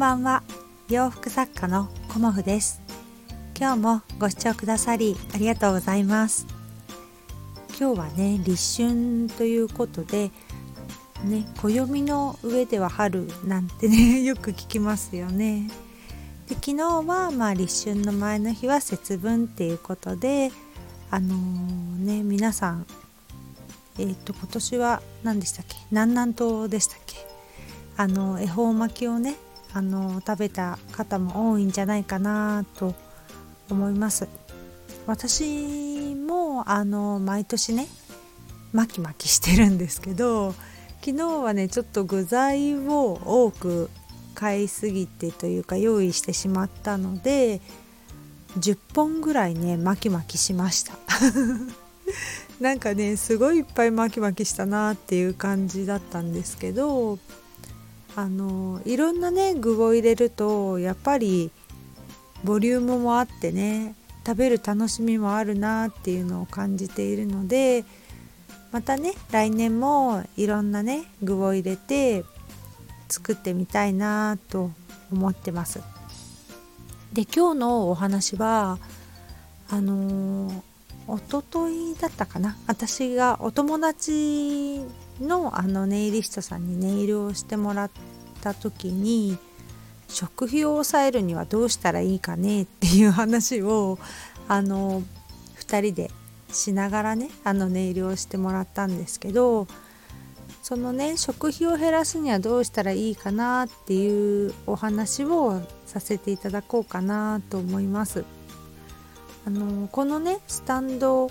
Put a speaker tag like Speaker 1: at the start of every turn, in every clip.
Speaker 1: ばんは。洋服作家のコモフです。今日もご視聴くださりありがとうございます。今日はね立春ということでね暦の上では春なんてね よく聞きますよね。で昨日はまあ立春の前の日は節分っていうことであのー、ね皆さんえっ、と今年は何でしたっけ？南南東でしたっけ？あの恵方巻きをねあの食べた方も多いんじゃないかなと思います。私もあの毎年ね巻き巻きしてるんですけど昨日はねちょっと具材を多く買いすぎてというか用意してしまったので10本ぐらいね巻き巻きしました。なんかねすごいいっぱい巻き巻きしたなっていう感じだったんですけどあのいろんなね具を入れるとやっぱりボリュームもあってね食べる楽しみもあるなっていうのを感じているのでまたね来年もいろんなね具を入れて作ってみたいなと思ってます。で今日のお話はあのおとといだったかな？私がお友達のあのネイリストさんにネイルをしてもらった時に食費を抑えるにはどうしたらいいかねっていう話をあの2人でしながらねあのネイルをしてもらったんですけどそのね食費を減らすにはどうしたらいいかなっていうお話をさせていただこうかなと思います。あのこのねスタンド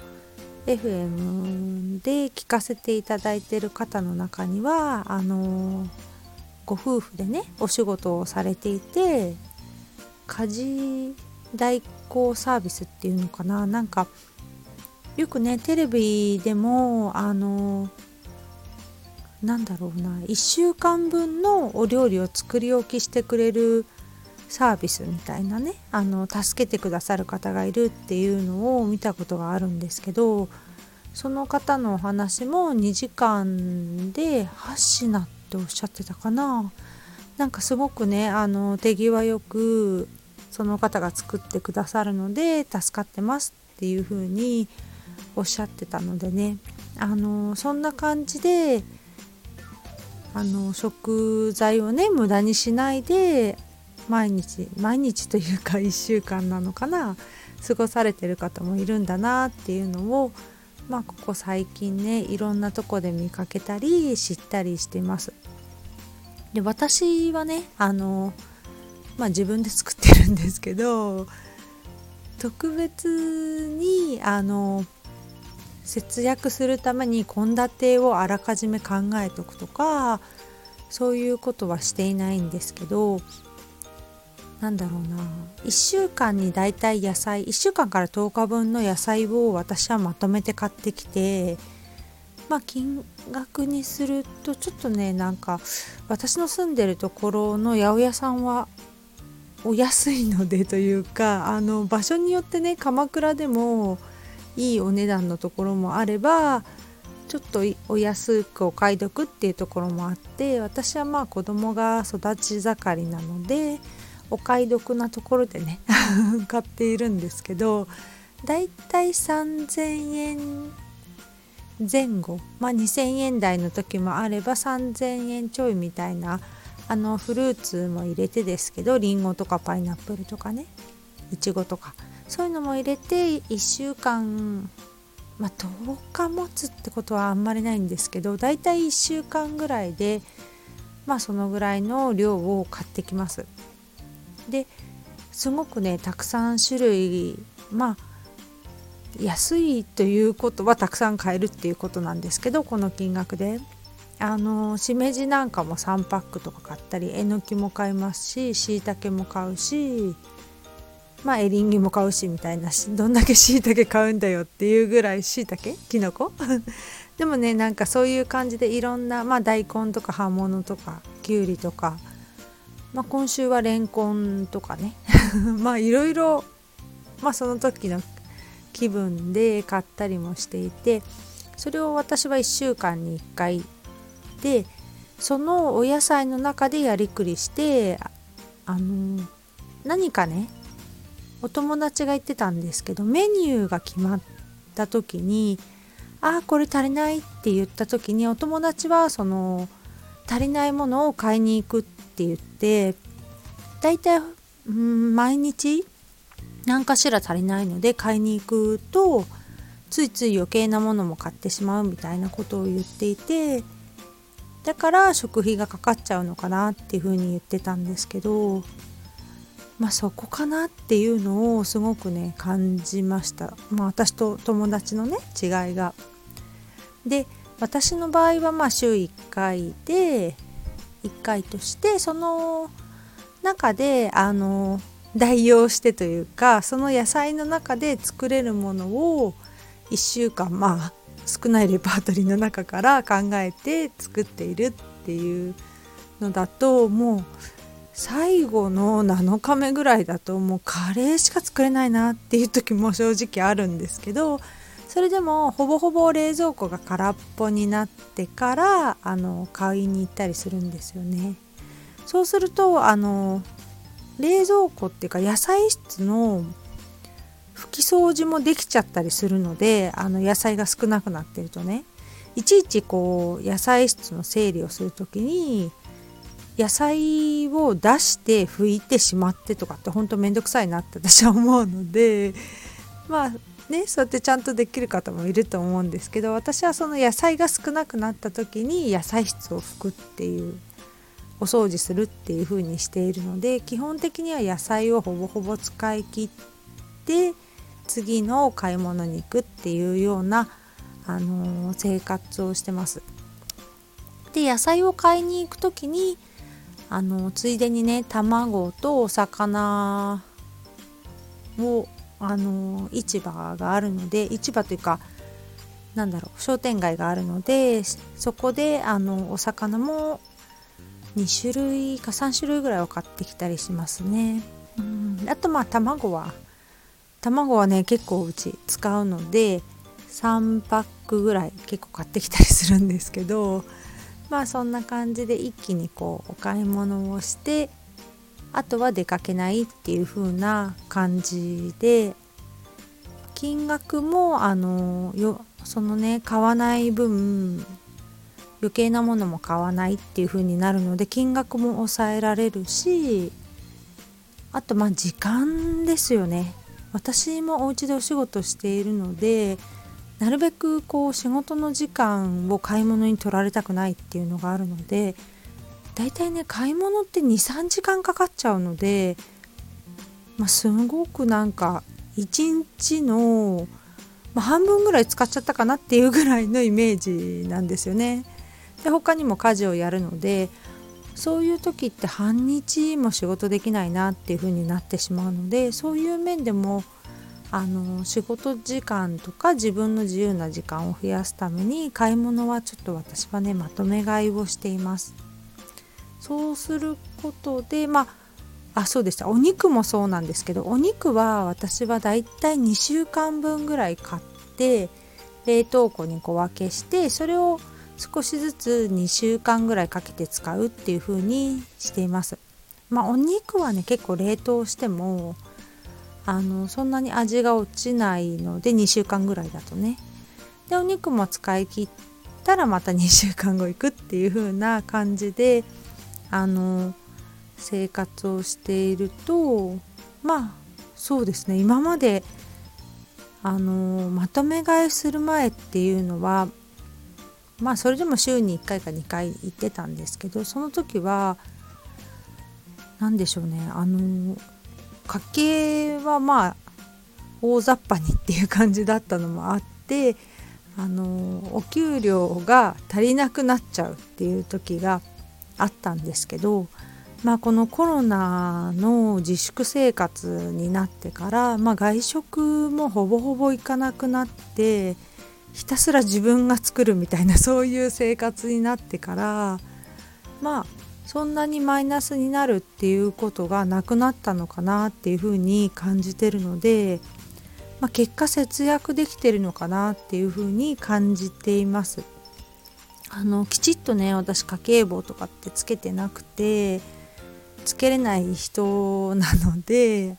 Speaker 1: FM で聞かせていただいてる方の中にはあのご夫婦でねお仕事をされていて家事代行サービスっていうのかな。なんかよくねテレビでもあのなんだろうな1週間分のお料理を作り置きしてくれるサービスみたいなねあの助けてくださる方がいるっていうのを見たことがあるんですけどその方のお話も2時間で8品っておっしゃってたかな。なんかすごくねあの手際よくその方が作ってくださるので助かってますっていう風におっしゃってたのでね。あのそんな感じであの食材をね無駄にしないで毎日毎日というか 1週間なのかな過ごされてる方もいるんだなっていうのをまあここ最近ねいろんなとこで見かけたり知ったりしてます。で私はねあのまあ自分で作ってるんですけど特別にあの節約するために献立をあらかじめ考えておくとかそういうことはしていないんですけどなんだろうな。1週間にだいたい野菜1週間から10日分の野菜を私はまとめて買ってきてまあ金額にするとちょっとねなんか私の住んでるところの八百屋さんはお安いので というかあの場所によってね鎌倉でもいいお値段のところもあればちょっとお安くお買い得っていうところもあって私はまあ子供が育ち盛りなのでお買い得なところでね 買っているんですけどだいたい3000円前後まあ2000円台の時もあれば3000円ちょいみたいなあのフルーツも入れてですけどりんごとかパイナップルとかねいちごとかそういうのも入れて1週間まあ10日持つってことはあんまりないんですけどだいたい1週間ぐらいでまあそのぐらいの量を買ってきます。ですごくねたくさん種類まあ安いということはたくさん買えるっていうことなんですけどこの金額で。あのしめじなんかも3パックとか買ったりえのきも買いますししいたけも買うしまあエリンギも買うしみたいなどんだけしいたけ買うんだよっていうぐらいしいたけ？きのこ？でもねなんかそういう感じでいろんなまあ大根とか葉物とかきゅうりとかまあ、今週はレンコンとかね。まあいろいろ、まあ、その時の気分で買ったりもしていてそれを私は1週間に1回でそのお野菜の中でやりくりしてあの何かねお友達が言ってたんですけどメニューが決まった時に「ああこれ足りない」って言った時にお友達はその足りないものを買いに行くって言ってだいたい毎日何かしら足りないので買いに行くとついつい余計なものも買ってしまうみたいなことを言っていてだから食費がかかっちゃうのかなっていうふうに言ってたんですけどまあそこかなっていうのをすごくね感じました、まあ、私と友達のね違いが。で私の場合はまあ週1回で1回としてその中であの代用してというかその野菜の中で作れるものを1週間まあ少ないレパートリーの中から考えて作っているっていうのだともう最後の7日目ぐらいだともうカレーしか作れないなっていう時も正直あるんですけどそれでもほぼほぼ冷蔵庫が空っぽになってからあの買いに行ったりするんですよね。そうするとあの冷蔵庫っていうか野菜室の拭き掃除もできちゃったりするのであの野菜が少なくなってるとねいちいちこう野菜室の整理をする時に野菜を出して拭いてしまってとかってほんとめんどくさいなって私は思うのでまあねそうやってちゃんとできる方もいると思うんですけど私はその野菜が少なくなった時に野菜室を拭くっていうお掃除するっていう風にしているので基本的には野菜をほぼほぼ使い切って次の買い物に行くっていうような、あの、生活をしてます。で野菜を買いに行く時にあのついでにね卵とお魚をあの市場があるので市場というかなんだろう商店街があるのでそこであのお魚も2種類か3種類ぐらいを買ってきたりしますね。うんあとまあ卵は卵はね結構うち使うので3パックぐらい結構買ってきたりするんですけどまあそんな感じで一気にこうお買い物をしてあとは出かけないっていう風な感じで金額もあのよそのね買わない分余計なものも買わないっていう風になるので金額も抑えられるしあとまあ時間ですよね。私もお家でお仕事しているのでなるべくこう仕事の時間を買い物に取られたくないっていうのがあるのでだいたいね買い物って23時間かかっちゃうので、まあ、すごくなんか1日の、まあ、半分ぐらい使っちゃったかなっていうぐらいのイメージなんですよね。で他にも家事をやるのでそういう時って半日も仕事できないなっていう風になってしまうのでそういう面でもあの仕事時間とか自分の自由な時間を増やすために買い物はちょっと私はねまとめ買いをしていますそうすることでまあそうでしたお肉もそうなんですけどお肉は私はだいたい2週間分ぐらい買って冷凍庫に小分けしてそれを少しずつ2週間ぐらいかけて使うっていう風にしています。まあお肉はね結構冷凍してもあのそんなに味が落ちないので2週間ぐらいだとね。でお肉も使い切ったらまた2週間後行くっていう風な感じであの生活をしているとまあそうですね。今まであのまとめ買いする前っていうのはまあそれでも週に1回か2回行ってたんですけどその時は何でしょうね。あの家計はまあ大雑把にっていう感じだったのもあってあのお給料が足りなくなっちゃうっていう時があったんですけどまあこのコロナの自粛生活になってから、まあ、外食もほぼほぼ行かなくなってひたすら自分が作るみたいな そういう生活になってからまあそんなにマイナスになるっていうことがなくなったのかなっていうふうに感じてるので、まあ、結果節約できてるのかなっていうふうに感じています。あのきちっとね私家計簿とかってつけてなくてつけれない人なので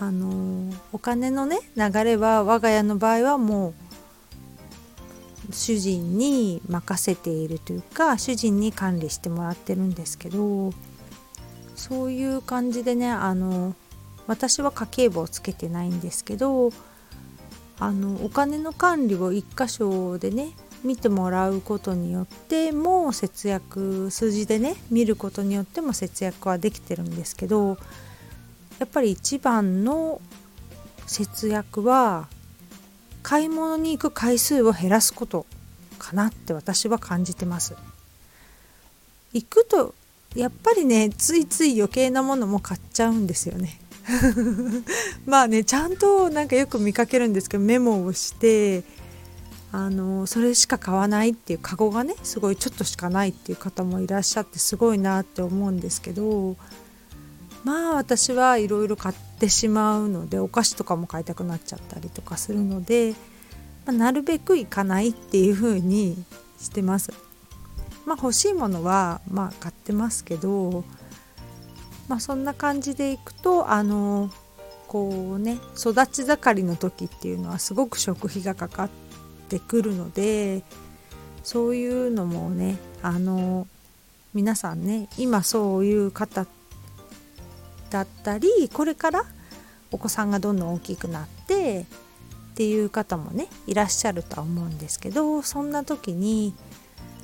Speaker 1: あのお金のね流れは我が家の場合はもう主人に任せているというか主人に管理してもらってるんですけどそういう感じでねあの私は家計簿をつけてないんですけどあのお金の管理を1箇所でね見てもらうことによっても節約数字でね見ることによっても節約はできてるんですけどやっぱり一番の節約は買い物に行く回数を減らすことかなって私は感じてます。行くとやっぱりねついつい余計なものも買っちゃうんですよね。まあねちゃんとなんかよく見かけるんですけどメモをしてあのそれしか買わないっていうカゴがねすごいちょっとしかないっていう方もいらっしゃってすごいなって思うんですけどまあ私はいろいろ買ってしまうのでお菓子とかも買いたくなっちゃったりとかするので、まあ、なるべく行かないっていう風にしてます。まあ、欲しいものはまあ買ってますけど、まあ、そんな感じでいくとあのこうね育ち盛りの時っていうのはすごく食費がかかってくるのでそういうのもねあの皆さんね今そういう方だったりこれからお子さんがどんどん大きくなってっていう方もねいらっしゃるとは思うんですけどそんな時に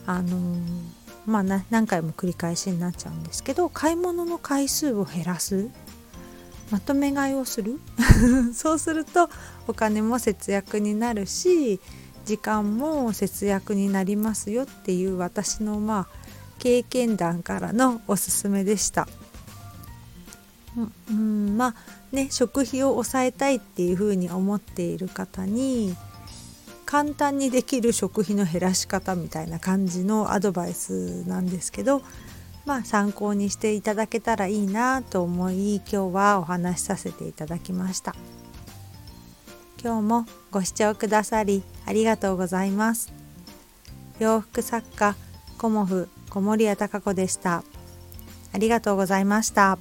Speaker 1: あのまあ何回も繰り返しになっちゃうんですけど買い物の回数を減らすまとめ買いをする。そうするとお金も節約になるし時間も節約になりますよっていう私のまあ経験談からのおすすめでした。うん、まあね食費を抑えたいっていうふうに思っている方に簡単にできる食費の減らし方みたいな感じのアドバイスなんですけどまあ参考にしていただけたらいいなと思い今日はお話しさせていただきました今日もご視聴くださりありがとうございます洋服作家コモフ小森屋隆子でしたありがとうございました。